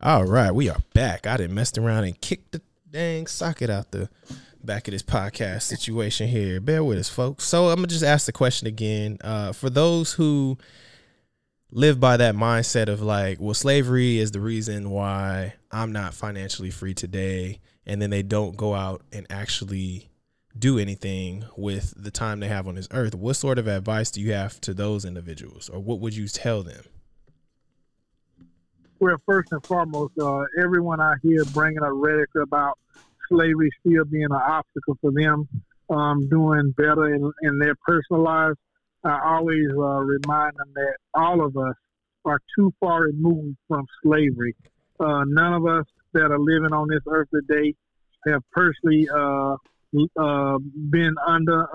All right, we are back. I didn't messed around and kicked the dang socket out the back of this podcast situation here. Bear with us, folks. So I'm gonna just ask the question again. Uh, for those who live by that mindset of like, well, slavery is the reason why I'm not financially free today, and then they don't go out and actually do anything with the time they have on this earth. What sort of advice do you have to those individuals, or what would you tell them? Well, first and foremost, uh, everyone out here bringing up rhetoric about slavery still being an obstacle for them um, doing better in, in their personal lives. I always uh, remind them that all of us are too far removed from slavery. Uh, none of us that are living on this earth today have personally uh, uh, been under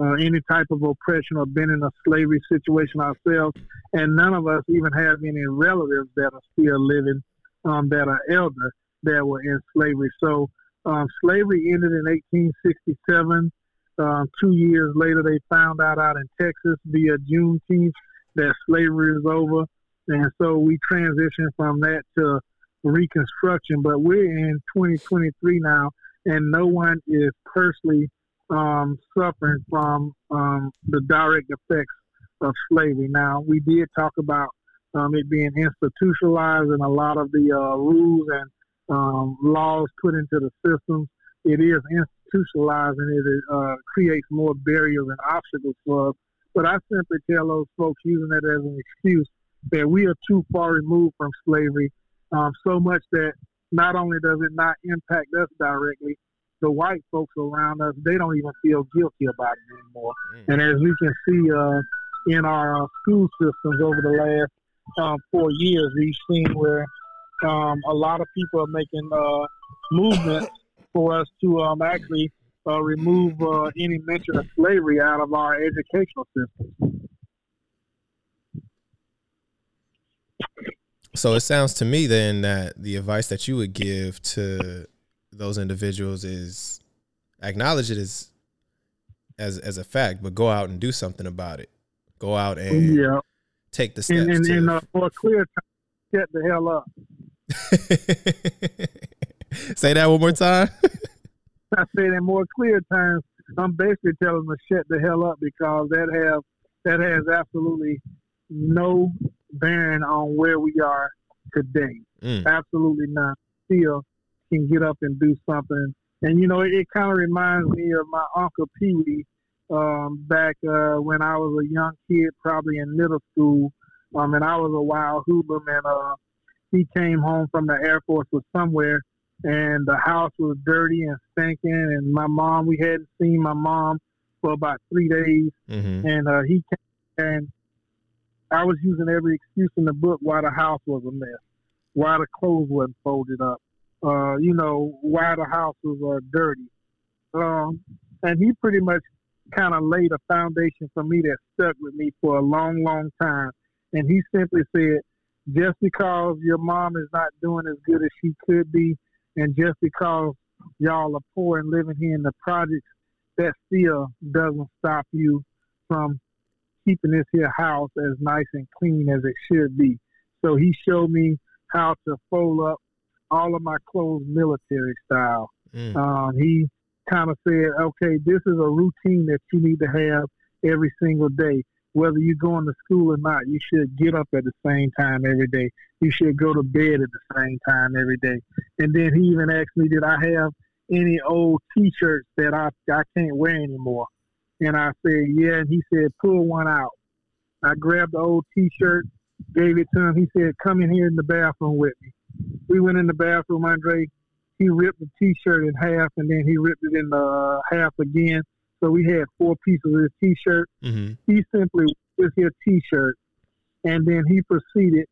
any type of oppression or been in a slavery situation ourselves, and none of us even have any relatives that are still living um, that are elder that were in slavery. So um, slavery ended in 1867. Um, two years later, they found out out in Texas via Juneteenth that slavery is over, and so we transitioned from that to Reconstruction. But we're in 2023 now, and no one is personally um, suffering from um, the direct effects of slavery. Now, we did talk about um, it being institutionalized and a lot of the uh, rules and um, laws put into the system. It is institutionalized and it uh, creates more barriers and obstacles for us. But I simply tell those folks using that as an excuse that we are too far removed from slavery, um, so much that not only does it not impact us directly, the white folks around us, they don't even feel guilty about it anymore. Mm. And as we can see uh, in our uh, school systems over the last um, four years, we've seen where um, a lot of people are making uh, movements for us to um, actually uh, remove uh, any mention of slavery out of our educational system. So it sounds to me then that the advice that you would give to those individuals is acknowledge it as as as a fact, but go out and do something about it. Go out and yeah. take the steps. And, and, to, and uh, for a clear time, shut the hell up. Say that one more time. I say in more clear terms. I'm basically telling them to shut the hell up because that have that has absolutely no bearing on where we are today. Mm. Absolutely not. Still can get up and do something. And you know, it, it kind of reminds me of my uncle Pee Wee um, back uh, when I was a young kid, probably in middle school. Um, and I was a wild hoodlum, and uh, he came home from the Air Force or somewhere, and the house was dirty and stinking. And my mom, we hadn't seen my mom for about three days, mm-hmm. and uh, he came and I was using every excuse in the book why the house was a mess, why the clothes wasn't folded up, uh, you know, why the houses are dirty. Um, and he pretty much kind of laid a foundation for me that stuck with me for a long, long time. And he simply said, just because your mom is not doing as good as she could be, and just because y'all are poor and living here in the projects, that still doesn't stop you from keeping this here house as nice and clean as it should be. So he showed me how to fold up all of my clothes military style. Mm. Um, he kind of said, okay, this is a routine that you need to have every single day. Whether you're going to school or not, you should get up at the same time every day. You should go to bed at the same time every day. And then he even asked me, did I have any old T-shirts that I I can't wear anymore? And I said, yeah. And he said, pull one out. I grabbed the old T-shirt, gave it to him. He said, come in here in the bathroom with me. We went in the bathroom, Andre. He ripped the T-shirt in half, and then he ripped it in the uh, half again. So we had four pieces of his T-shirt. Mm-hmm. He simply with his T-shirt, and then he proceeded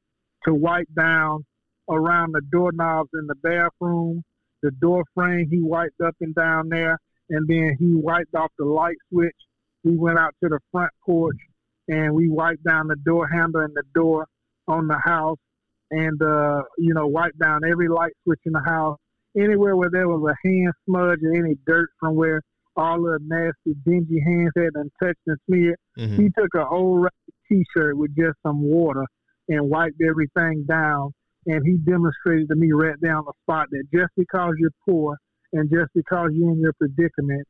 to wipe down around the doorknobs in the bathroom, the door frame. He wiped up and down there, and then he wiped off the light switch. We went out to the front porch, and we wiped down the door handle and the door on the house and uh, you know wipe down every light switch in the house. Anywhere where there was a hand smudge or any dirt from where all the nasty, dingy hands had been touched and smeared, mm-hmm. he took an old T-shirt with just some water and wiped everything down and he demonstrated to me right down the spot that just because you're poor and just because you're in your predicament,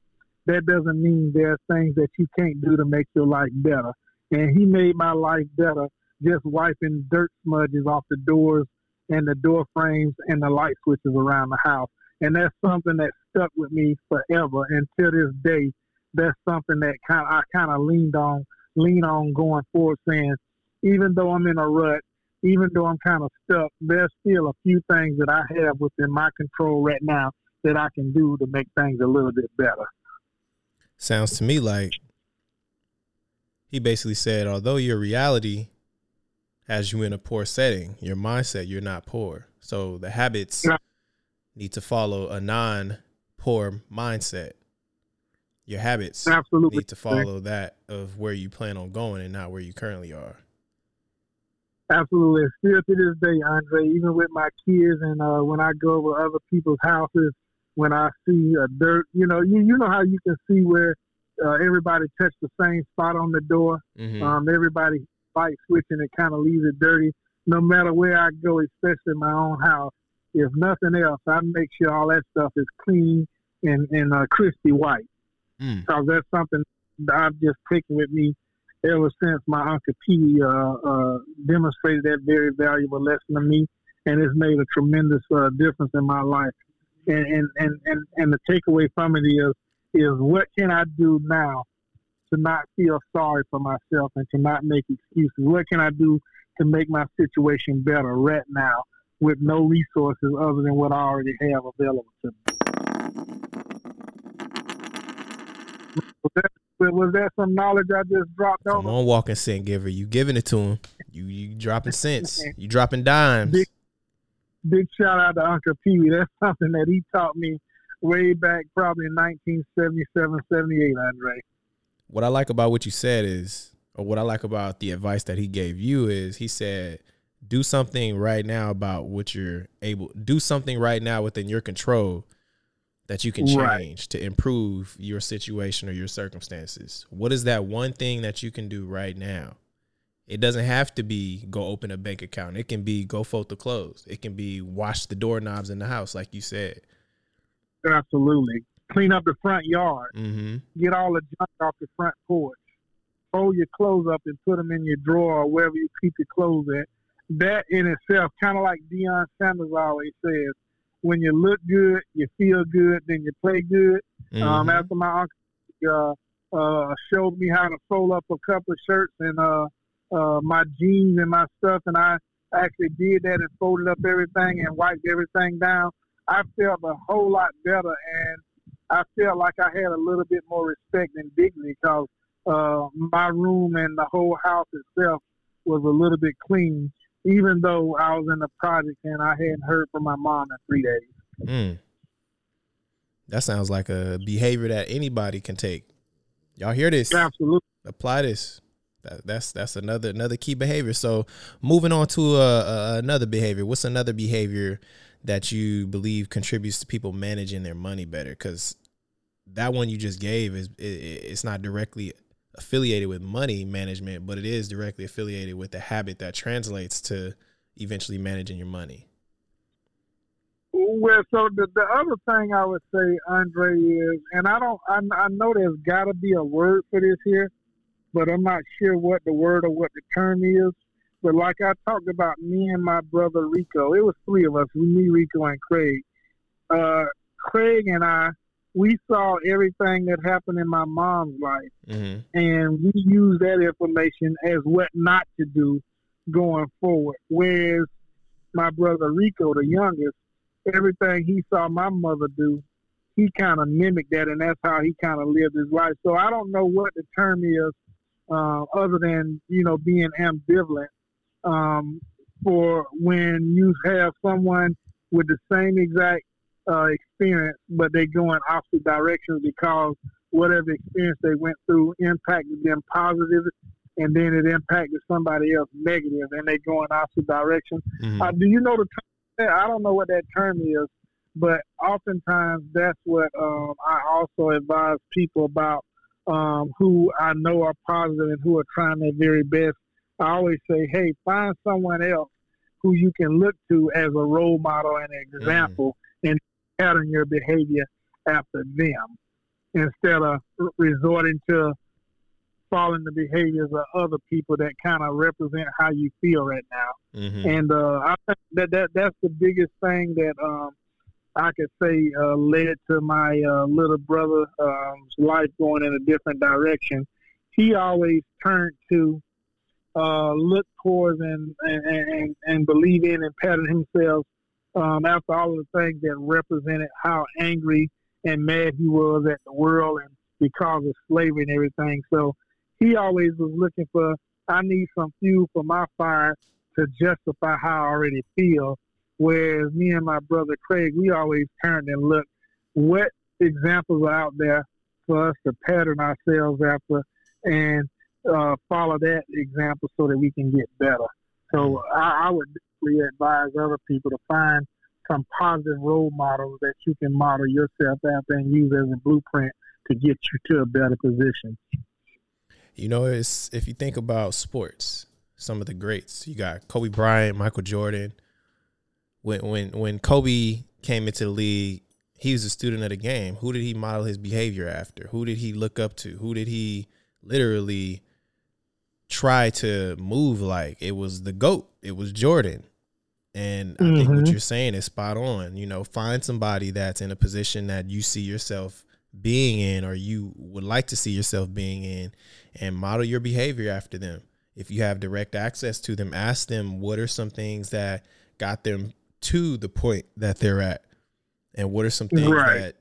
that doesn't mean there's things that you can't do to make your life better. And he made my life better just wiping dirt smudges off the doors and the door frames and the light switches around the house. And that's something that stuck with me forever. And to this day, that's something that kind I kind of leaned on, lean on going forward, saying, even though I'm in a rut, even though I'm kind of stuck, there's still a few things that I have within my control right now that I can do to make things a little bit better. Sounds to me like he basically said, although your reality has you in a poor setting, your mindset, you're not poor. So the habits need to follow a non poor mindset. Your habits Absolutely. need to follow that of where you plan on going and not where you currently are. Absolutely. Still to this day, Andre, even with my kids and uh, when I go over other people's houses, when I see a dirt, you know, you, you know how you can see where uh, everybody touched the same spot on the door. Mm-hmm. Um, everybody light switching, it kind of leaves it dirty. No matter where I go, especially my own house, if nothing else, I make sure all that stuff is clean and, and uh, crispy white. Mm. Because that's something that I've just taken with me ever since my Uncle P uh, uh, demonstrated that very valuable lesson to me, and it's made a tremendous uh, difference in my life. And, and, and, and, and the takeaway from it is, is what can I do now to not feel sorry for myself and to not make excuses? What can I do to make my situation better right now with no resources other than what I already have available to me? Was that, was that some knowledge I just dropped on? Come on, walking cent giver. You giving it to him. You you dropping cents. You dropping dimes. Big, big shout out to Uncle Pee Wee. That's something that he taught me way back probably in 1977, 78, Andre what I like about what you said is, or what I like about the advice that he gave you is, he said, do something right now about what you're able. Do something right now within your control that you can change right. to improve your situation or your circumstances. What is that one thing that you can do right now? It doesn't have to be go open a bank account. It can be go fold the clothes. It can be wash the doorknobs in the house, like you said. Absolutely clean up the front yard, mm-hmm. get all the junk off the front porch, fold your clothes up and put them in your drawer or wherever you keep your clothes at. That in itself, kind of like Deion Sanders always says, when you look good, you feel good, then you play good. Um, mm-hmm. Um, after my uncle uh, uh, showed me how to fold up a couple of shirts and uh, uh, my jeans and my stuff, and I actually did that and folded up everything and wiped everything down. I felt a whole lot better, and I felt like I had a little bit more respect and dignity because uh, my room and the whole house itself was a little bit clean, even though I was in the project and I hadn't heard from my mom in three days. Mm. That sounds like a behavior that anybody can take. Y'all hear this? Absolutely. Apply this. That, that's that's another another key behavior. So moving on to uh, uh, another behavior. What's another behavior that you believe contributes to people managing their money better? Because that one you just gave is it, it's not directly affiliated with money management, but it is directly affiliated with the habit that translates to eventually managing your money. Well, so the, the other thing I would say, Andre, is, and I don't, I, I know there's got to be a word for this here, but I'm not sure what the word or what the term is. But like I talked about, me and my brother Rico, it was three of us, me, Rico, and Craig. Uh, Craig and I we saw everything that happened in my mom's life, mm-hmm. and we used that information as what not to do going forward. Whereas my brother Rico, the youngest, everything he saw my mother do, he kind of mimicked that, and that's how he kind of lived his life. So I don't know what the term is, uh, other than you know being ambivalent. Um, for when you have someone with the same exact uh, experience, but they go in opposite directions because whatever experience they went through impacted them positively positive, and then it impacted somebody else negative, and they go in opposite directions. Mm-hmm. Uh, do you know the term? I don't know what that term is, but oftentimes that's what um, I also advise people about um, who I know are positive and who are trying their very best. I always say, hey, find someone else who you can look to as a role model and an example mm. and pattern your behavior after them instead of resorting to following the behaviors of other people that kind of represent how you feel right now. Mm-hmm. And uh, I think that, that that's the biggest thing that um, I could say uh, led to my uh, little brother's um, life going in a different direction. He always turned to uh, look towards and, and, and, and believe in and pattern himself um, after all of the things that represented how angry and mad he was at the world and because of slavery and everything. So he always was looking for, I need some fuel for my fire to justify how I already feel. Whereas me and my brother Craig, we always turned and looked what examples are out there for us to pattern ourselves after and uh, follow that example so that we can get better. So I, I would definitely advise other people to find some positive role models that you can model yourself after and use as a blueprint to get you to a better position. You know, it's if you think about sports, some of the greats, you got Kobe Bryant, Michael Jordan. When when when Kobe came into the league, he was a student of the game. Who did he model his behavior after? Who did he look up to? Who did he literally try to move like? It was the GOAT. It was Jordan. And I mm-hmm. think what mm-hmm. you're saying is spot on. You know, find somebody that's in a position that you see yourself being in or you would like to see yourself being in and model your behavior after them. If you have direct access to them, ask them what are some things that got them to the point that they're at and what are some things right. that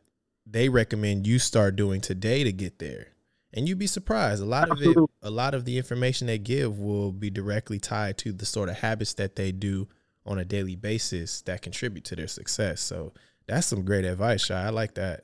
they recommend you start doing today to get there. And you'd be surprised. A lot Absolutely. of it, a lot of the information they give will be directly tied to the sort of habits that they do on a daily basis that contribute to their success. So that's some great advice, Shy. I like that.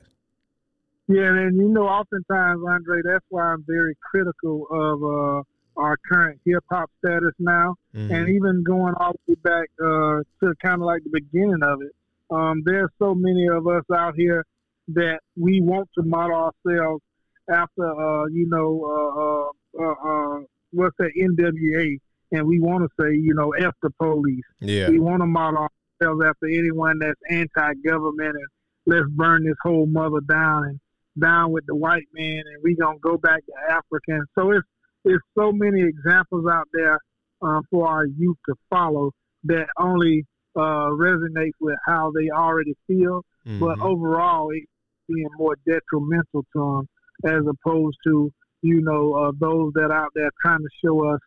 Yeah, and you know, oftentimes, Andre, that's why I'm very critical of uh, our current hip hop status now, mm-hmm. and even going all the way back uh, to kind of like the beginning of it. Um, there's so many of us out here that we want to model ourselves after, uh, you know, uh, uh, uh, what's that NWA, and we want to say, you know, F the police. Yeah. We want to model ourselves after anyone that's anti-government and let's burn this whole mother down and down with the white man and we gonna go back to African. So it's it's so many examples out there uh, for our youth to follow that only uh, resonates with how they already feel, mm-hmm. but overall it's being more detrimental to them as opposed to you know uh, those that are out there trying to show us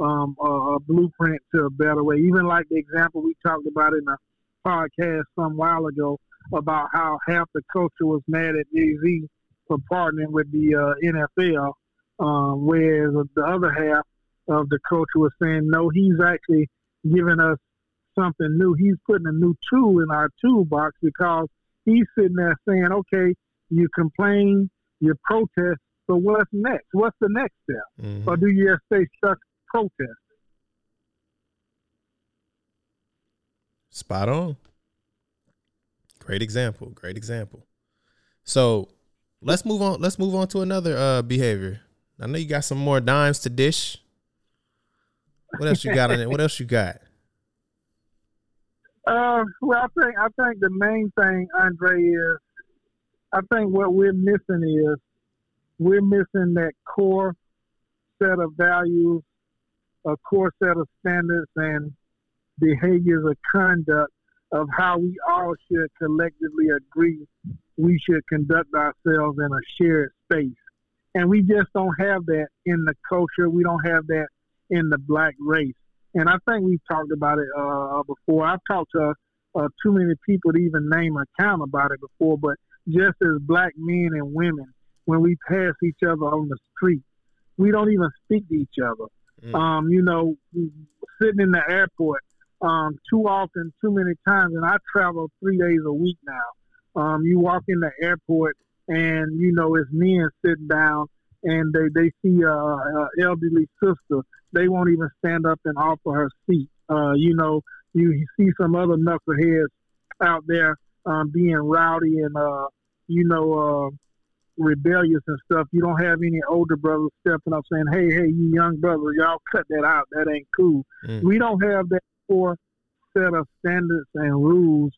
um, a, a, blueprint to a better way. Even like the example we talked about in a podcast some while ago about how half the culture was mad at Jay Z for partnering with the uh, NFL, um, whereas the other half of the culture was saying, no, he's actually giving us something new. He's putting a new tool in our toolbox because he's sitting there saying, okay, you complain, you protest, so what's next? What's the next step? Mm-hmm. Or do you just stay stuck protesting? Spot on. Great example. Great example. So let's move on. Let's move on to another uh, behavior. I know you got some more dimes to dish. What else you got on it? What else you got? Uh, well, I think I think the main thing, Andre, is I think what we're missing is we're missing that core set of values, a core set of standards and behaviors of conduct of how we all should collectively agree we should conduct ourselves in a shared space. And we just don't have that in the culture. We don't have that in the black race. And I think we've talked about it uh, before. I've talked to uh, too many people to even name a count about it before. But just as black men and women, when we pass each other on the street, we don't even speak to each other. Mm. Um, you know, sitting in the airport um, too often, too many times, and I travel three days a week now. Um, you walk in the airport and you know it's men sitting down and they they see a, a elderly sister. They won't even stand up and offer her seat. Uh, you know, you, you see some other knuckleheads out there um, being rowdy and uh, you know uh, rebellious and stuff. You don't have any older brothers stepping up saying, "Hey, hey, you young brothers, y'all cut that out. That ain't cool." Mm. We don't have that core set of standards and rules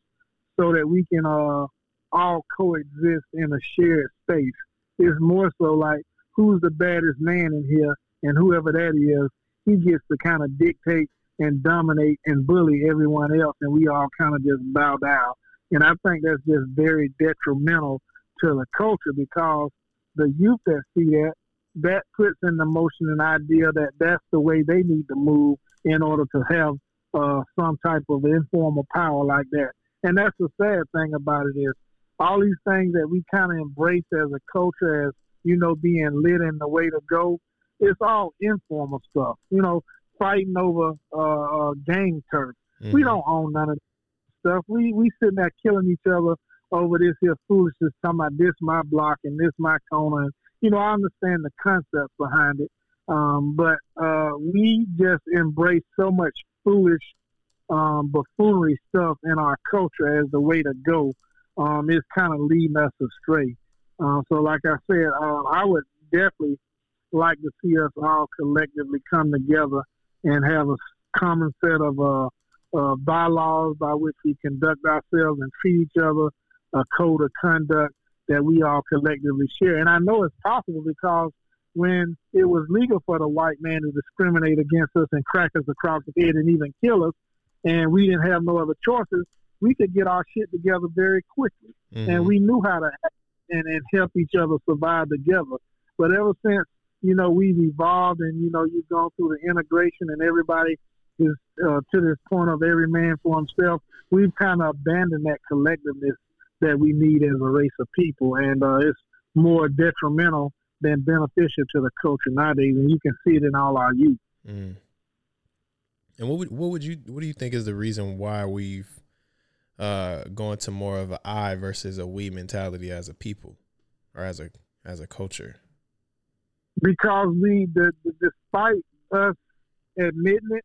so that we can uh, all coexist in a shared space. It's more so like who's the baddest man in here, and whoever that is, he gets to kind of dictate and dominate and bully everyone else, and we all kind of just bow down. And I think that's just very detrimental to the culture because the youth that see that, that puts in the motion an idea that that's the way they need to move in order to have uh, some type of informal power like that. And that's the sad thing about it is all these things that we kind of embrace as a culture, as you know, being lit in the way to go. It's all informal stuff, you know, fighting over uh, uh, game turf. Mm-hmm. We don't own none of that stuff. We we sitting there killing each other over this here foolishness, talking about this my block and this my corner. You know, I understand the concept behind it, um, but uh, we just embrace so much foolish um, buffoonery stuff in our culture as the way to go. Um, it's kind of leading us astray. Uh, so, like I said, uh, I would definitely like to see us all collectively come together and have a common set of uh, uh, bylaws by which we conduct ourselves and treat each other, a code of conduct that we all collectively share. And I know it's possible because when it was legal for the white man to discriminate against us and crack us across the head and even kill us, and we didn't have no other choices, we could get our shit together very quickly. Mm-hmm. And we knew how to act and, and help each other survive together. But ever since, you know, we've evolved and, you know, you've gone through the integration and everybody is uh, to this point of every man for himself, we've kind of abandoned that collectiveness that we need as a race of people. And uh, it's more detrimental than beneficial to the culture nowadays. And you can see it in all our youth. Mm. And what would, what would you, what do you think is the reason why we've uh, going to more of an I versus a we mentality as a people or as a as a culture? Because we, the, the, despite us admitting it,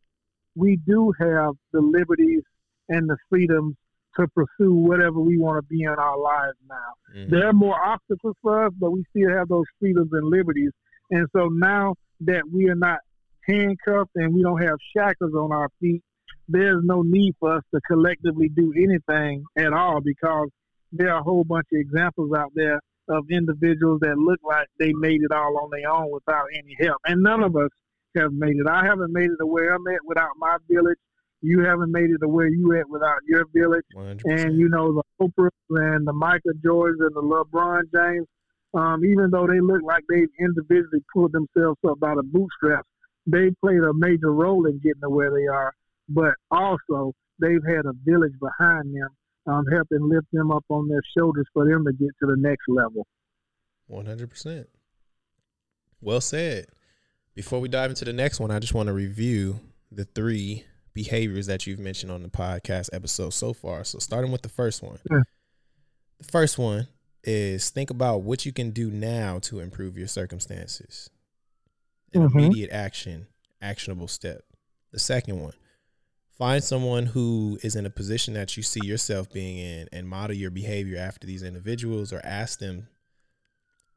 we do have the liberties and the freedoms to pursue whatever we want to be in our lives now. Mm-hmm. There are more obstacles for us, but we still have those freedoms and liberties. And so now that we are not handcuffed and we don't have shackles on our feet, there's no need for us to collectively do anything at all because there are a whole bunch of examples out there of individuals that look like they made it all on their own without any help. And none of us have made it. I haven't made it to where I'm at without my village. You haven't made it to where you at without your village. 100%. And you know the Oprahs and the Michael Jordans and the LeBron James. Um, even though they look like they've individually pulled themselves up by the bootstraps, they played a major role in getting to where they are but also they've had a village behind them, um, helping lift them up on their shoulders for them to get to the next level. One hundred percent. Well said. Before we dive into the next one, I just want to review the three behaviors that you've mentioned on the podcast episode so far. So starting with the first one. Yeah. The first one is think about what you can do now to improve your circumstances. An mm-hmm. immediate action, actionable step. The second one, find someone who is in a position that you see yourself being in and model your behavior after these individuals or ask them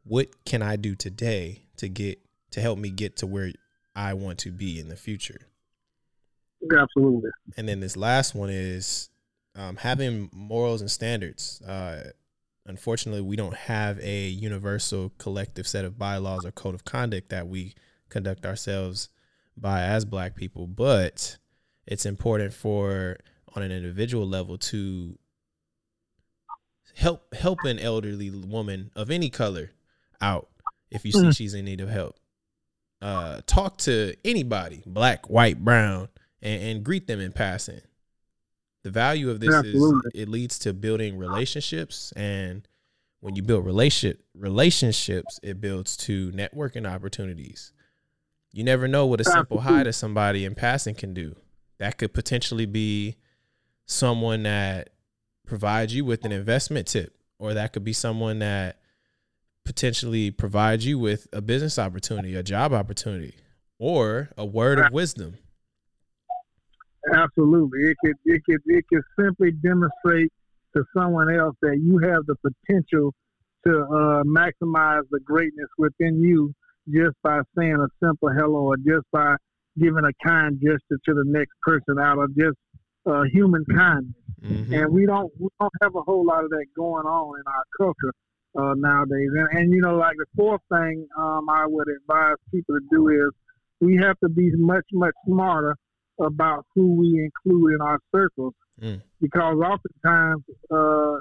what can i do today to get to help me get to where i want to be in the future absolutely and then this last one is um, having morals and standards uh, unfortunately we don't have a universal collective set of bylaws or code of conduct that we conduct ourselves by as black people but it's important for on an individual level to help help an elderly woman of any color out if you see mm-hmm. she's in need of help. Uh, talk to anybody, black, white, brown, and, and greet them in passing. The value of this Absolutely. is it leads to building relationships, and when you build relationship relationships, it builds to networking opportunities. You never know what a simple hi to somebody in passing can do that could potentially be someone that provides you with an investment tip, or that could be someone that potentially provides you with a business opportunity, a job opportunity, or a word of wisdom. Absolutely, it could it could it could simply demonstrate to someone else that you have the potential to uh, maximize the greatness within you just by saying a simple hello or just by giving a kind gesture to the next person out of just uh, human kindness, mm-hmm. and we don't we don't have a whole lot of that going on in our culture uh, nowadays. And, and you know, like the fourth thing um, I would advise people to do is we have to be much much smarter about who we include in our circle. mm. because oftentimes. Uh,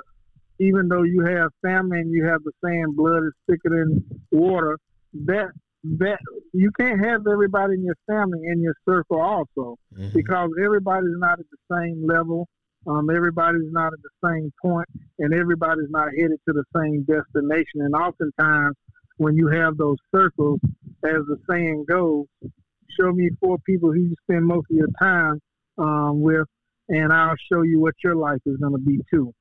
even though you have family and you have the same blood is thicker than water, that that you can't have everybody in your family in your circle also mm-hmm. because everybody's not at the same level. Um, everybody's not at the same point, and everybody's not headed to the same destination. And oftentimes, when you have those circles, as the saying goes, show me four people who you spend most of your time um, with, and I'll show you what your life is going to be too.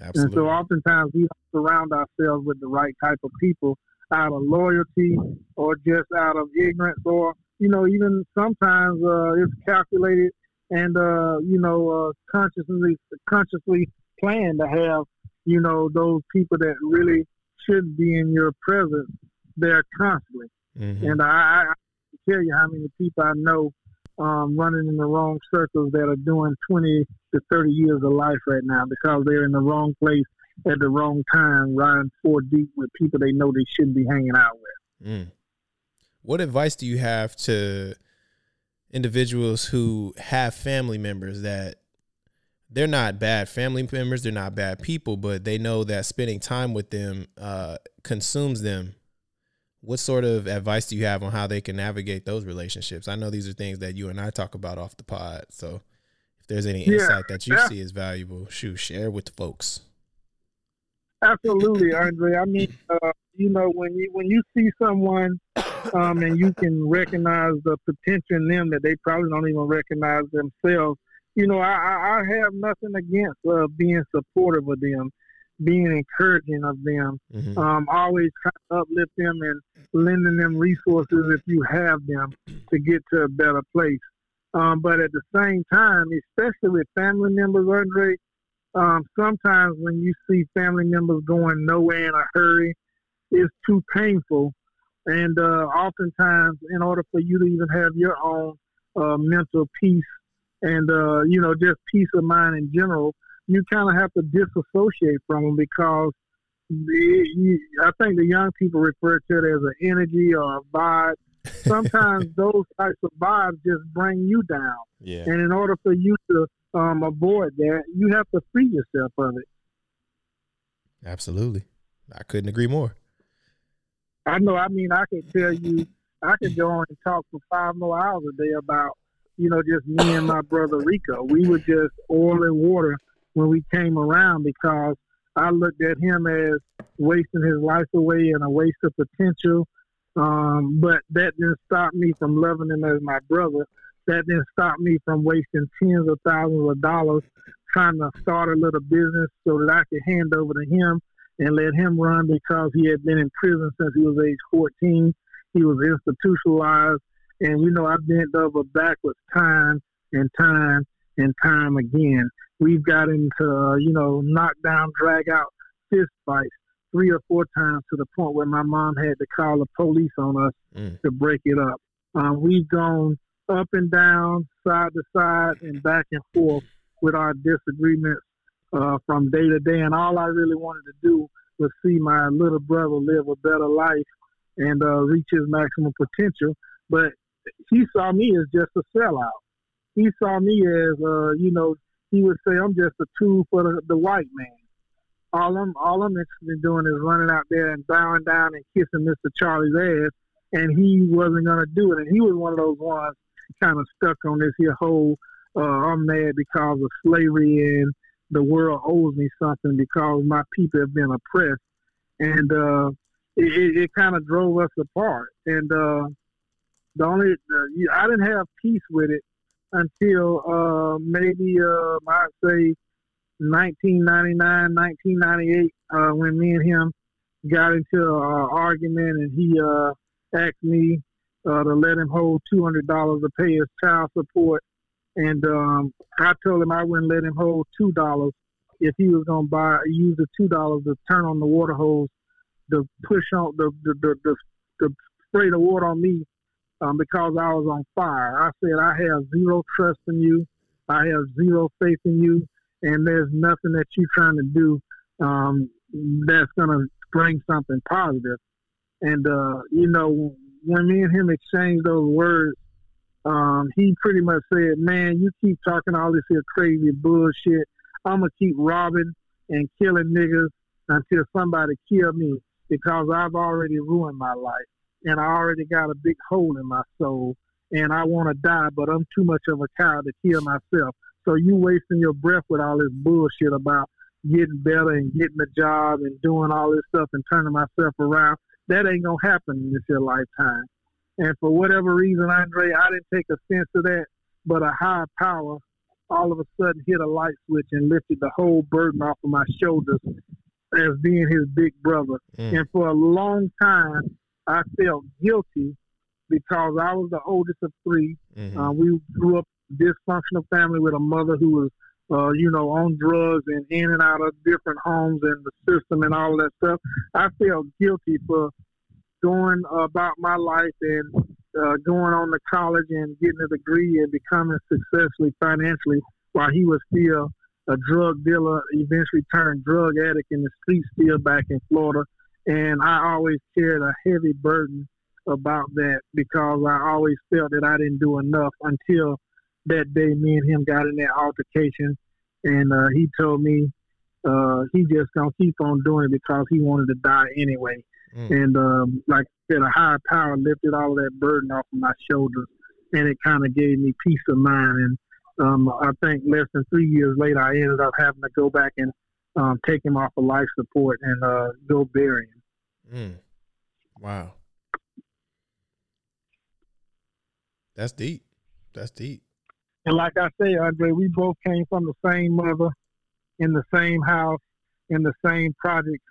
Absolutely. And so oftentimes we surround ourselves with the right type of people out of loyalty or just out of ignorance or, you know, even sometimes uh, it's calculated and, uh, you know, uh, consciously, consciously planned to have, you know, those people that really shouldn't be in your presence there constantly. Mm-hmm. And I, I tell you how many people I know um, running in the wrong circles that are doing 20 to 30 years of life right now because they're in the wrong place at the wrong time, riding four deep with people they know they shouldn't be hanging out with. Mm. What advice do you have to individuals who have family members that they're not bad family members, they're not bad people, but they know that spending time with them uh, consumes them what sort of advice do you have on how they can navigate those relationships? I know these are things that you and I talk about off the pod. So if there's any yeah. insight that you yeah. see is valuable, shoot, share with the folks. Absolutely, Andre. I mean, uh, you know, when you when you see someone um, and you can recognize the potential in them that they probably don't even recognize themselves, you know, I, I have nothing against uh, being supportive of them being encouraging of them, mm-hmm. um, always kind of uplift them and lending them resources if you have them to get to a better place. Um, but at the same time, especially with family members, Andre, um, sometimes when you see family members going nowhere in a hurry, it's too painful. And uh, oftentimes, in order for you to even have your own uh, mental peace and, uh, you know, just peace of mind in general, you kind of have to disassociate from them because the, you, I think the young people refer to it as an energy or a vibe. Sometimes those types of vibes just bring you down. Yeah. And in order for you to um, avoid that, you have to free yourself of it. Absolutely. I couldn't agree more. I know. I mean, I could tell you, I could go on and talk for five more hours a day about, you know, just me and my brother Rico. We were just oil and water when we came around because I looked at him as wasting his life away and a waste of potential. Um, but that didn't stop me from loving him as my brother. That didn't stop me from wasting tens of thousands of dollars trying to start a little business so that I could hand over to him and let him run because he had been in prison since he was age 14. He was institutionalized. And, you know, I bent over backwards time and time and time again. We've got into, uh, you know, knockdown, drag out fist fights three or four times to the point where my mom had to call the police on us mm. to break it up. Uh, we've gone up and down, side to side, and back and forth with our disagreements uh, from day to day. And all I really wanted to do was see my little brother live a better life and uh, reach his maximum potential. But he saw me as just a sellout he saw me as, uh, you know, he would say, I'm just a tool for the, the white man. All I'm, all I'm interested in doing is running out there and bowing down and kissing Mr. Charlie's ass, and he wasn't to do it. And he was one of those ones kind of stuck on this here whole, uh, I'm mad because of slavery and the world owes me something because my people have been oppressed. And uh, it, it kind of drove us apart. And uh, the only, uh, I didn't have peace with it until uh, maybe uh, I'd say 1999, 1998, uh, when me and him got into an argument, and he uh, asked me uh, to let him hold two hundred dollars to pay his child support, and um, I told him I wouldn't let him hold two dollars if he was going to buy use the two dollars to turn on the water hose to push on the the, the the the spray the water on me um, because I was on fire. I said, I have zero trust in you. I have zero faith in you, and there's nothing that you're trying to do um, that's going to bring something positive. And, uh, you know, when me and him exchanged those words, um, he pretty much said, man, you keep talking all this here crazy bullshit. I'm going to keep robbing and killing niggas until somebody kill me because I've already ruined my life and I already got a big hole in my soul and I want to die, but I'm too much of a coward to kill myself. So you wasting your breath with all this bullshit about getting better and getting a job and doing all this stuff and turning myself around. That ain't gonna happen in this your lifetime. And for whatever reason, Andre, I didn't take offense to that, but a higher power all of a sudden hit a light switch and lifted the whole burden off of my shoulders as being his big brother. Mm. And for a long time, I felt guilty because I was the oldest of 3 mm-hmm. uh, we grew up dysfunctional family with a mother who was, uh, you know, on drugs and in and out of different homes and the system and all that stuff. I felt guilty for going about my life and uh, going on to college and getting a degree and becoming successfully financially while he was still a drug dealer, eventually turned drug addict in the street still back in Florida. And I always carried a heavy burden about that because I always felt that I didn't do enough until that day me and him got in that altercation and uh, he told me uh, he just gonna keep on doing it because he wanted to die anyway. Mm. And um, like I said, a higher power lifted all of that burden off of my shoulders, and it kind of gave me peace of mind. And um, I think less than three years later, I ended up having to go back and um, take him off of life support and uh, go bury him. Mm. Wow, that's deep. That's deep. And like I say, Andre, we both came from the same mother, in the same house, in the same projects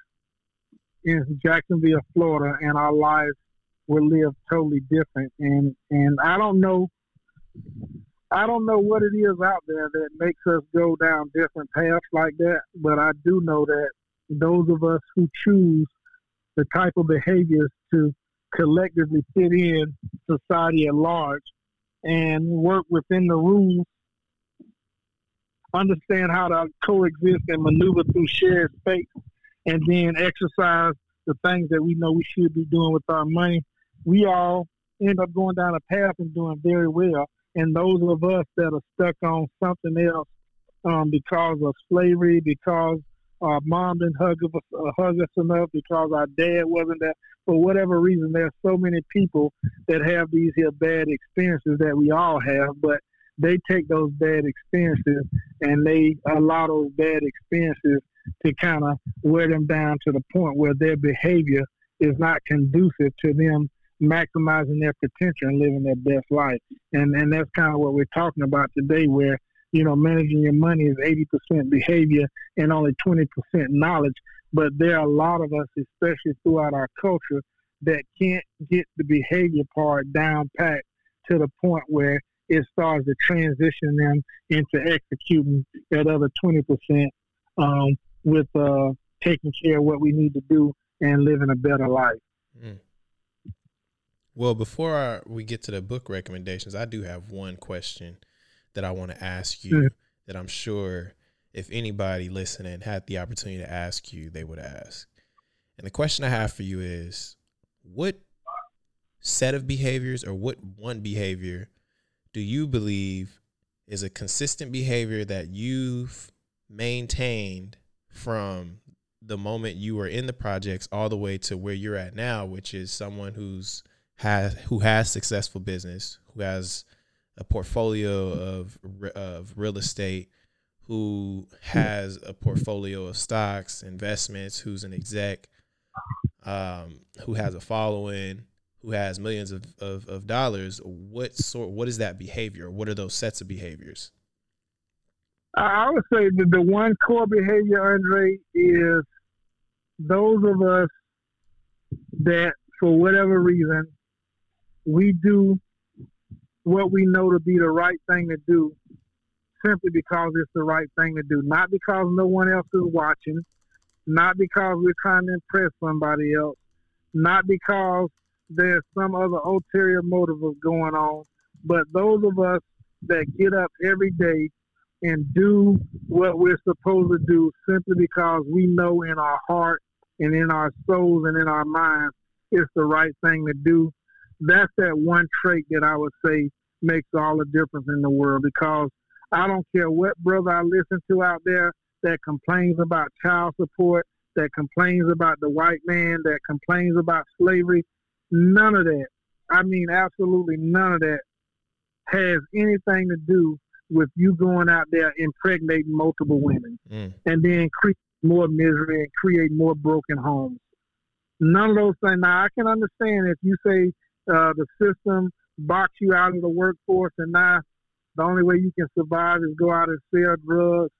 in Jacksonville, Florida, and our lives were lived totally different. And and I don't know, I don't know what it is out there that makes us go down different paths like that. But I do know that those of us who choose the type of behaviors to collectively fit in society at large and work within the rules, understand how to coexist and maneuver through shared space and then exercise the things that we know we should be doing with our money, we all end up going down a path and doing very well. And those of us that are stuck on something else um, because of slavery, because our mom didn't hug us, uh, hug us enough, because our dad wasn't there, for whatever reason, there's so many people that have these here bad experiences that we all have, but they take those bad experiences and they allow those bad experiences to kind of wear them down to the point where their behavior is not conducive to them maximizing their potential and living their best life. And and that's kind of what we're talking about today, where you know managing your money is eighty percent behavior and only twenty percent knowledge. But there are a lot of us, especially throughout our culture, that can't get the behavior part down pat to the point where it starts to transition them into executing that other twenty percent um, with uh, taking care of what we need to do and living a better life. Mm. Well, before we get to the book recommendations, I do have one question that I want to ask you mm. that I'm sure if anybody listening had the opportunity to ask you, they would ask. And the question I have for you is what set of behaviors or what one behavior do you believe is a consistent behavior that you've maintained from the moment you were in the projects all the way to where you're at now, which is someone who's has who has successful business, who has a portfolio of of real estate, who has a portfolio of stocks, investments, who's an exec, um, who has a following, who has millions of, of, of dollars. What sort? What is that behavior? What are those sets of behaviors? I would say that the one core behavior, Andre, is those of us that, for whatever reason, we do what we know to be the right thing to do simply because it's the right thing to do. Not because no one else is watching, not because we're trying to impress somebody else, not because there's some other ulterior motive going on, but those of us that get up every day and do what we're supposed to do simply because we know in our heart and in our souls and in our minds it's the right thing to do. That's that one trait that I would say makes all the difference in the world because I don't care what brother I listen to out there that complains about child support, that complains about the white man, that complains about slavery. None of that. I mean, absolutely none of that has anything to do with you going out there impregnating multiple women mm. and then create more misery and create more broken homes. None of those things. Now, I can understand if you say uh, the system box you out of the workforce and now the only way you can survive is go out and sell drugs.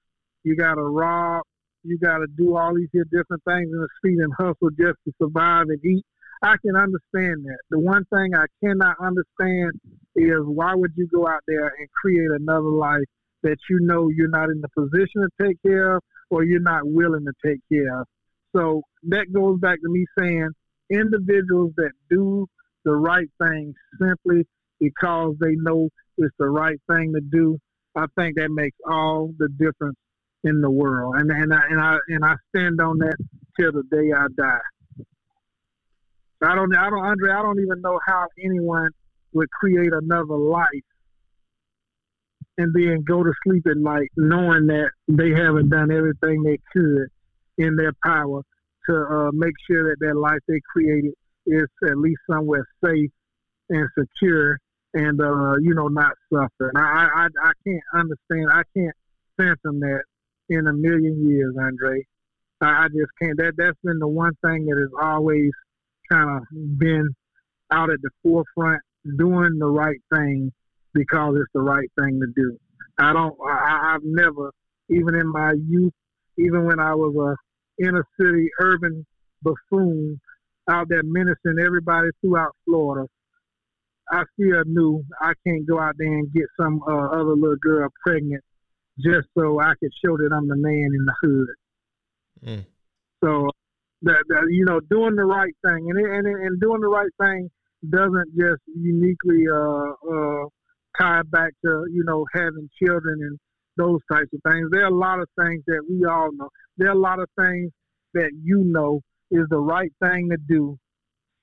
You got to rob. You got to do all these different things in the street and hustle just to survive and eat. I can understand that. The one thing I cannot understand is why would you go out there and create another life that you know you're not in the position to take care of or you're not willing to take care of. So that goes back to me saying individuals that do the right thing simply because they know it's the right thing to do, I think that makes all the difference in the world. And and I and I and I stand on that till the day I die. I don't, I don't, Andre, I don't even know how anyone would create another life and then go to sleep at night knowing that they haven't done everything they could in their power to uh, make sure that that life they created is at least somewhere safe and secure and uh, you know not suffering. I, I I can't understand. I can't fathom that in a million years, Andre. I, I just can't. That that's been the one thing that has always kind of been out at the forefront doing the right thing because it's the right thing to do. I don't, I, I've never, even in my youth, even when I was a inner city urban buffoon out there menacing everybody throughout Florida, I still knew I can't go out there and get some uh, other little girl pregnant just so I could show that I'm the man in the hood. Mm. So that, that you know doing the right thing and and and doing the right thing doesn't just uniquely uh, uh, tie back to you know having children and those types of things. There are a lot of things that we all know. There are a lot of things that you know is the right thing to do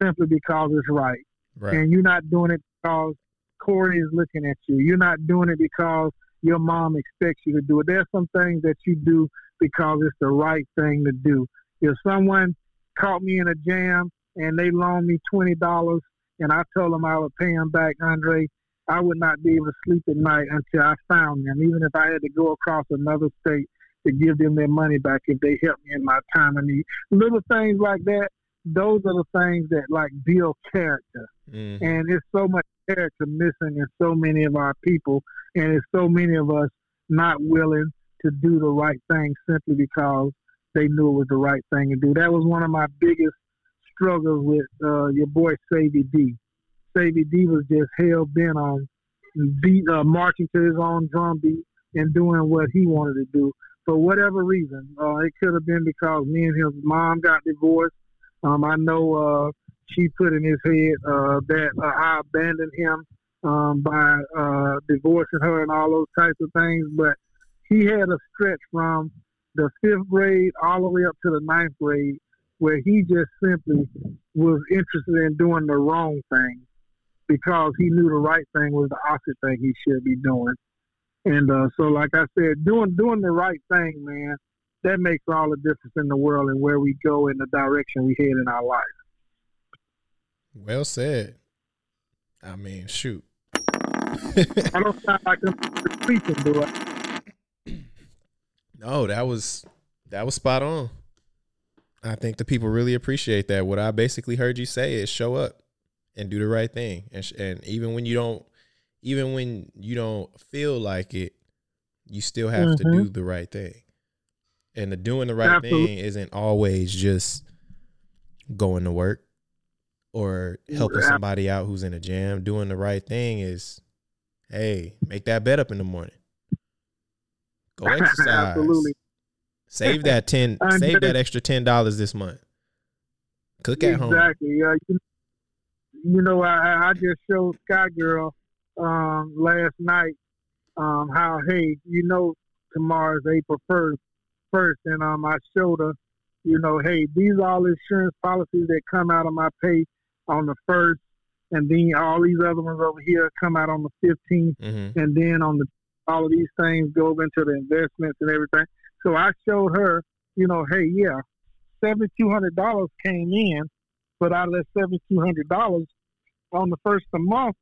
simply because it's right. right. And you're not doing it because Corey is looking at you. You're not doing it because your mom expects you to do it. There's some things that you do because it's the right thing to do. If someone caught me in a jam and they loaned me twenty dollars and I told them I would pay them back, Andre, I would not be able to sleep at night until I found them, even if I had to go across another state to give them their money back if they helped me in my time of need. Little things like that, those are the things that like build character. Mm. And it's so much character missing in so many of our people, and it's so many of us not willing to do the right thing simply because they knew it was the right thing to do. That was one of my biggest struggles with uh, your boy Savy D. Savy D was just hell bent on beat, uh, marching to his own drum beat and doing what he wanted to do for whatever reason. Uh, it could have been because me and his mom got divorced. Um, I know uh, she put in his head uh, that uh, I abandoned him um, by uh, divorcing her and all those types of things. But he had a stretch from the fifth grade all the way up to the ninth grade where he just simply was interested in doing the wrong thing because he knew the right thing was the opposite thing he should be doing. And uh, so, like I said, doing doing the right thing, man, that makes all the difference in the world and where we go in the direction we head in our life. Well said. I mean, shoot. I don't sound like I'm preaching, do I? No, that was that was spot on. I think the people really appreciate that. What I basically heard you say is show up and do the right thing, and sh- and even when you don't, even when you don't feel like it, you still have mm-hmm. to do the right thing. And the doing the right Absolutely. thing isn't always just going to work or helping somebody out who's in a jam. Doing the right thing is, hey, make that bed up in the morning. Go exercise. Absolutely. Save that ten. save that extra ten dollars this month. Cook at exactly. home. Exactly. Uh, you, you, know, I, I just showed Sky Girl um, last night um, how hey, you know, tomorrow is April first, first, and um, I showed her, you know, hey, these are all insurance policies that come out of my pay on the first, and then all these other ones over here come out on the 15th, Mm-hmm. and then on the all of these things go into the investments and everything. So I showed her, you know, hey, yeah, seventy two hundred dollars came in, but out of that seventy two hundred dollars, on the first of the month,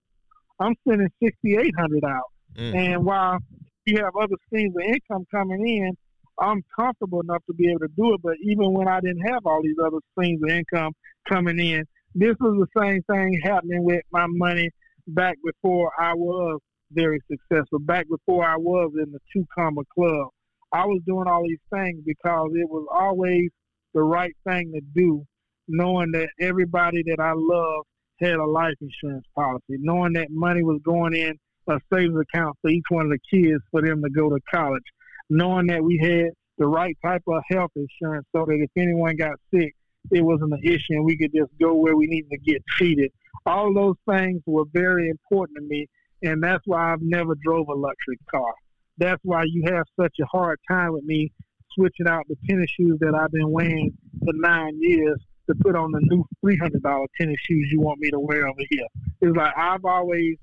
I'm sending sixty eight hundred out. Mm. And while you have other streams of income coming in, I'm comfortable enough to be able to do it. But even when I didn't have all these other streams of income coming in, this was the same thing happening with my money back before I was very successful, back before I was in the two comma club. I was doing all these things because it was always the right thing to do, knowing that everybody that I love had a life insurance policy, knowing that money was going in a savings account for each one of the kids for them to go to college, knowing that we had the right type of health insurance so that if anyone got sick, it wasn't an issue and we could just go where we needed to get treated. All those things were very important to me, and that's why I've never drove a luxury car. That's why you have such a hard time with me switching out the tennis shoes that I've been wearing for nine years to put on the new three hundred dollar tennis shoes you want me to wear over here. It's like I've always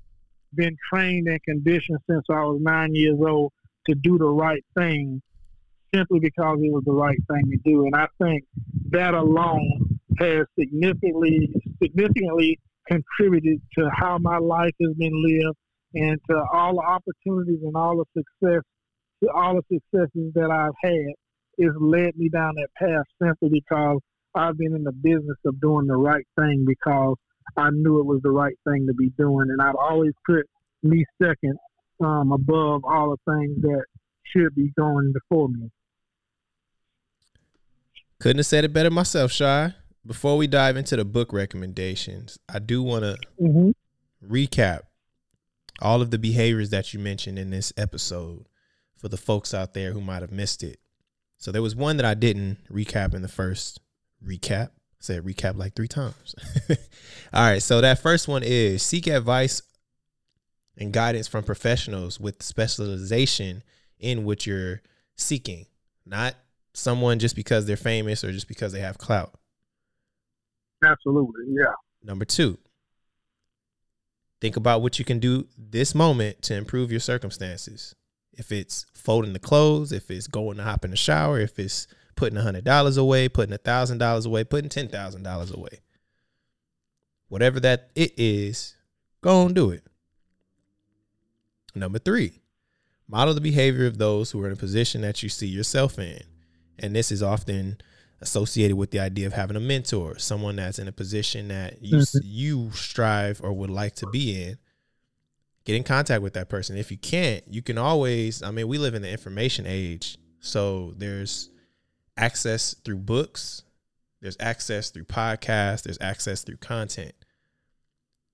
been trained and conditioned since I was nine years old to do the right thing simply because it was the right thing to do. And I think that alone has significantly significantly contributed to how my life has been lived and to all the opportunities and all the success to all the successes that I've had has led me down that path simply because I've been in the business of doing the right thing because I knew it was the right thing to be doing, and I've always put me second um, above all the things that should be going before me. Couldn't have said it better myself, Shy. Before we dive into the book recommendations, I do want to Mm-hmm. recap all of the behaviors that you mentioned in this episode for the folks out there who might have missed it. So there was one that I didn't recap in the first recap. I said recap like three times. all right. So that first one is seek advice and guidance from professionals with specialization in what you're seeking, not someone just because they're famous or just because they have clout. Absolutely, yeah. Number two, think about what you can do this moment to improve your circumstances. If it's folding the clothes, if it's going to hop in the shower, if it's putting a hundred dollars away, putting a thousand dollars away, putting ten thousand dollars away. Whatever that it is, go and do it. Number three, model the behavior of those who are in a position that you see yourself in. And this is often associated with the idea of having a mentor, someone that's in a position that you Mhm. you strive or would like to be in. Get in contact with that person. If you can't, you can always. I mean, we live in the information age, so there's access through books, there's access through podcasts, there's access through content.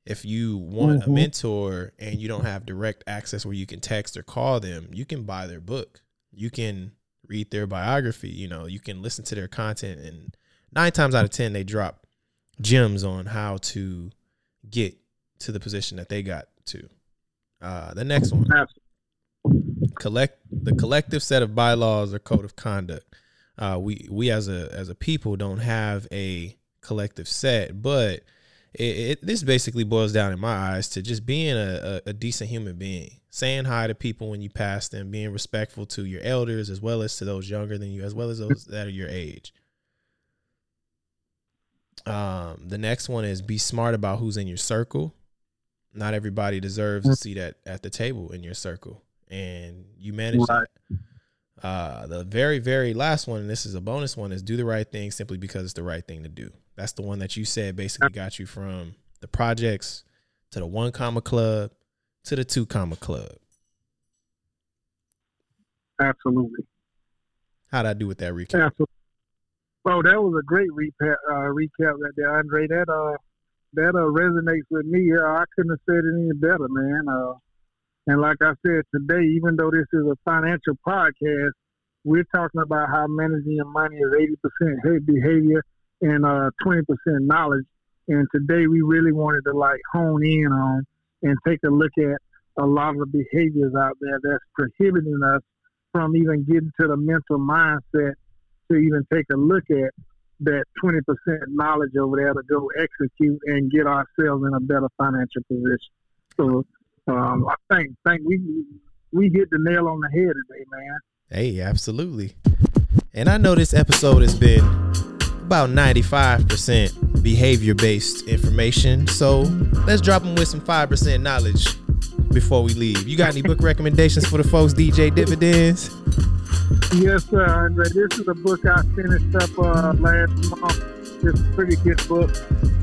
If you want a Mhm. mentor and you don't have direct access where you can text or call them, you can buy their book. You can read their biography. You know, you can listen to their content, and nine times out of ten, they drop gems on how to get to the position that they got to. Uh, the next one, Absolutely. collect the collective set of bylaws or code of conduct. Uh, we we as a as a people don't have a collective set, but it, it this basically boils down in my eyes to just being a, a, a decent human being, saying hi to people when you pass them, being respectful to your elders as well as to those younger than you, as well as those that are your age. Um, the next one is be smart about who's in your circle. Not everybody deserves a seat at, at the table in your circle, and you manage Right. that. Uh, the very, very last one, and this is a bonus one, is do the right thing simply because it's the right thing to do. That's the one that you said basically got you from the projects to the one comma club to the two comma club. Absolutely. How'd I do with that recap? Absolutely. Well, that was a great recap. Uh, recap right there, Andre. That uh, that uh, resonates with me. Uh, I couldn't have said it any better, man. And like I said today, even though this is a financial podcast, we're talking about how managing your money is eighty percent behavior and uh, twenty percent knowledge. And today, we really wanted to like hone in on and take a look at a lot of the behaviors out there that's prohibiting us from even getting to the mental mindset to even take a look at that 20% knowledge over there to go execute and get ourselves in a better financial position. So um, I think think we we hit the nail on the head today, man. Hey, absolutely. And I know this episode has been about 95% behavior based information. So let's drop them with some 5% knowledge before we leave. You got any book recommendations for the folks, DJ Dividends? Yes, sir, Andre. This is a book I finished up uh, last month. It's a pretty good book,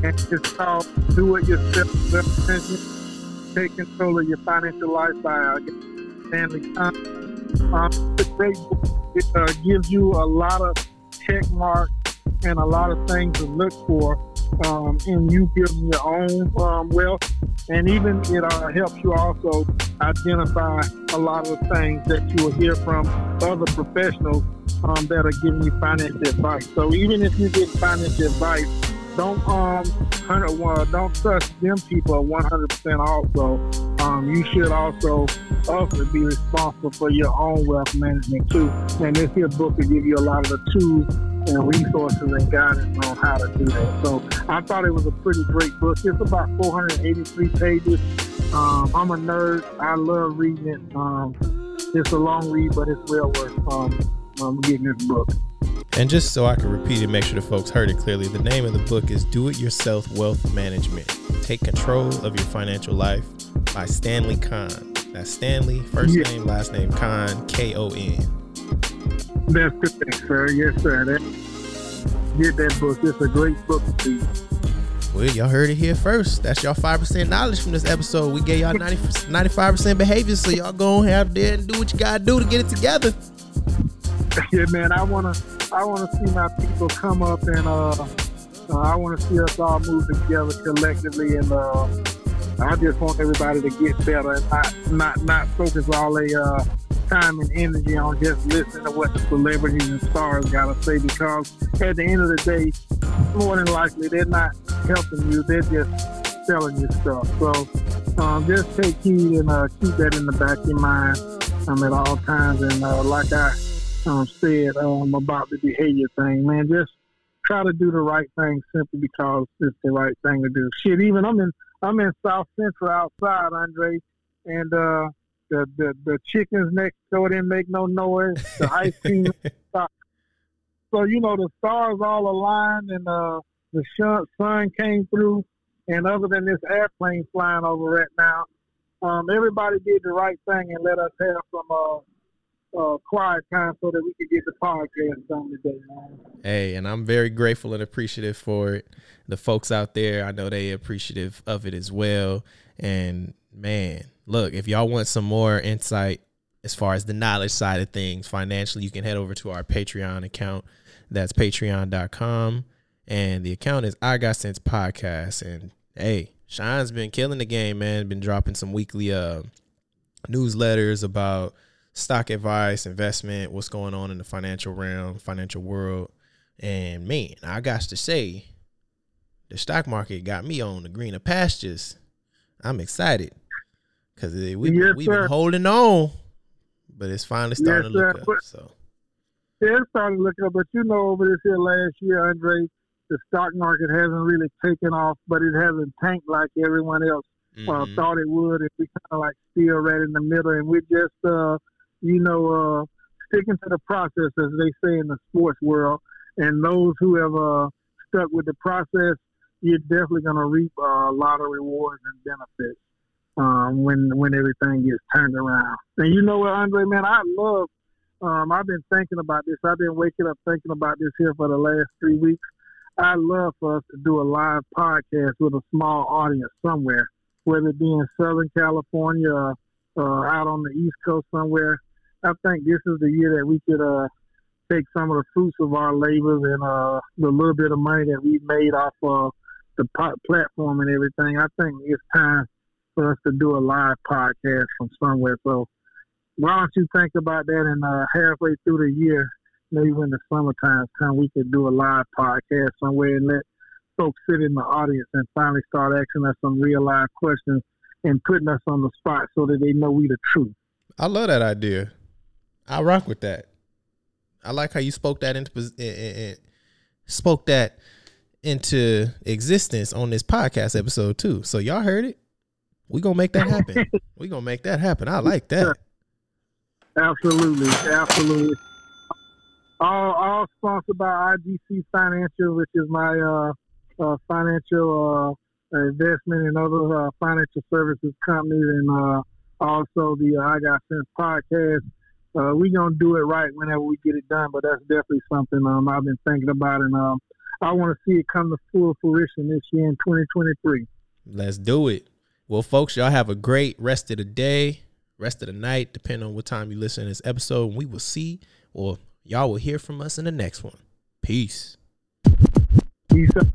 and it's called "Do It Yourself: Take Control of Your Financial Life" by Stanley Kon. Um, it's great book. It uh, gives you a lot of check marks and a lot of things to look for um, in you building your own um, wealth. And even it uh, helps you also identify a lot of the things that you will hear from other professionals um, that are giving you financial advice. So even if you get financial advice, don't um uh, don't trust them people 100% also. Um, you should also also be responsible for your own wealth management too. And this here book will give you a lot of the tools and resources and guidance on how to do that. So I thought it was a pretty great book. It's about 483 pages. Um, I'm a nerd. I love reading it. Um, it's a long read, but it's well worth um, um, getting this book. And just so I can repeat it, make sure the folks heard it clearly, the name of the book is Do It Yourself Wealth Management Take Control of Your Financial Life by Stanley Kon. That's Stanley, first yeah. name, last name, Kon, K O N. That's correct, sir. Yes, sir. That, get that book. It's a great book to read. Well, y'all heard it here first. That's y'all five percent knowledge from this episode. We gave y'all 95 percent behavior, so y'all go have there and do what you gotta do to get it together. Yeah, man. I wanna, I wanna see my people come up and uh, uh I wanna see us all move together collectively, and uh, I just want everybody to get better and not, not, not focus all a uh time and energy on just listening to what the celebrities and stars got to say because at the end of the day, more than likely, they're not helping you. They're just selling you stuff. So um, just take heed and uh, keep that in the back of your mind um, at all times. And uh, like I um, said um, about the behavior thing, man, just try to do the right thing simply because it's the right thing to do. Shit, even I'm in I'm in South Central outside, Andre, and uh, the, the, the chickens next door didn't make no noise. The ice cream stopped. So, you know, the stars all aligned and uh, the sun came through. And other than this airplane flying over right now, um, everybody did the right thing and let us have some uh, uh, quiet time so that we could get the podcast done today, man. Hey, and I'm very grateful and appreciative for it. The folks out there, I know they appreciative of it as well. And man, look, if y'all want some more insight as far as the knowledge side of things financially, you can head over to our Patreon account. That's patreon.com. And the account is I Got Cents Podcast. And hey, Chyon's been killing the game, man. Been dropping some weekly uh newsletters about stock advice, investment, what's going on in the financial realm, financial world. And man, I got to say, the stock market got me on the greener pastures. I'm excited because we yes, we've been holding on, but it's finally starting yes, to look sir. up. So yeah, it's starting to look up. But you know, over this here last year, Andre, the stock market hasn't really taken off, but it hasn't tanked like everyone else uh, mm-hmm. uh, thought it would. If we kind of like still right in the middle, and we're just, uh, you know, uh, sticking to the process, as they say in the sports world. And those who have uh, stuck with the process, you're definitely going to reap uh, a lot of rewards and benefits um, when when everything gets turned around. And you know what, Andre, man, I love. Um, I've been thinking about this. I've been waking up thinking about this here for the last three weeks. I love for us to do a live podcast with a small audience somewhere, whether it be in Southern California or uh, out on the East Coast somewhere. I think this is the year that we could uh, take some of the fruits of our labors and uh, the little bit of money that we've made off of the platform and everything. I think it's time for us to do a live podcast from somewhere. So why don't you think about that and uh, halfway through the year, maybe when the summertime come, we could do a live podcast somewhere and let folks sit in the audience and finally start asking us some real live questions and putting us on the spot so that they know we the truth. I love that idea. I rock with that. I like how you spoke that into spoke that into existence on this podcast episode too. So y'all heard it. We gonna make that happen. we gonna make that happen. I like that. Absolutely, absolutely. All all sponsored by IGC Financial, which is my uh, uh, financial uh, investment and other uh, financial services company, and uh, also the I Got Cents podcast. Uh, we gonna do it right whenever we get it done, but that's definitely something um, I've been thinking about, and um, I want to see it come to full fruition this year in 2023. Let's do it. Well, folks, y'all have a great rest of the day, rest of the night, depending on what time you listen to this episode. We will see, or y'all will hear from us in the next one. Peace. Peace out.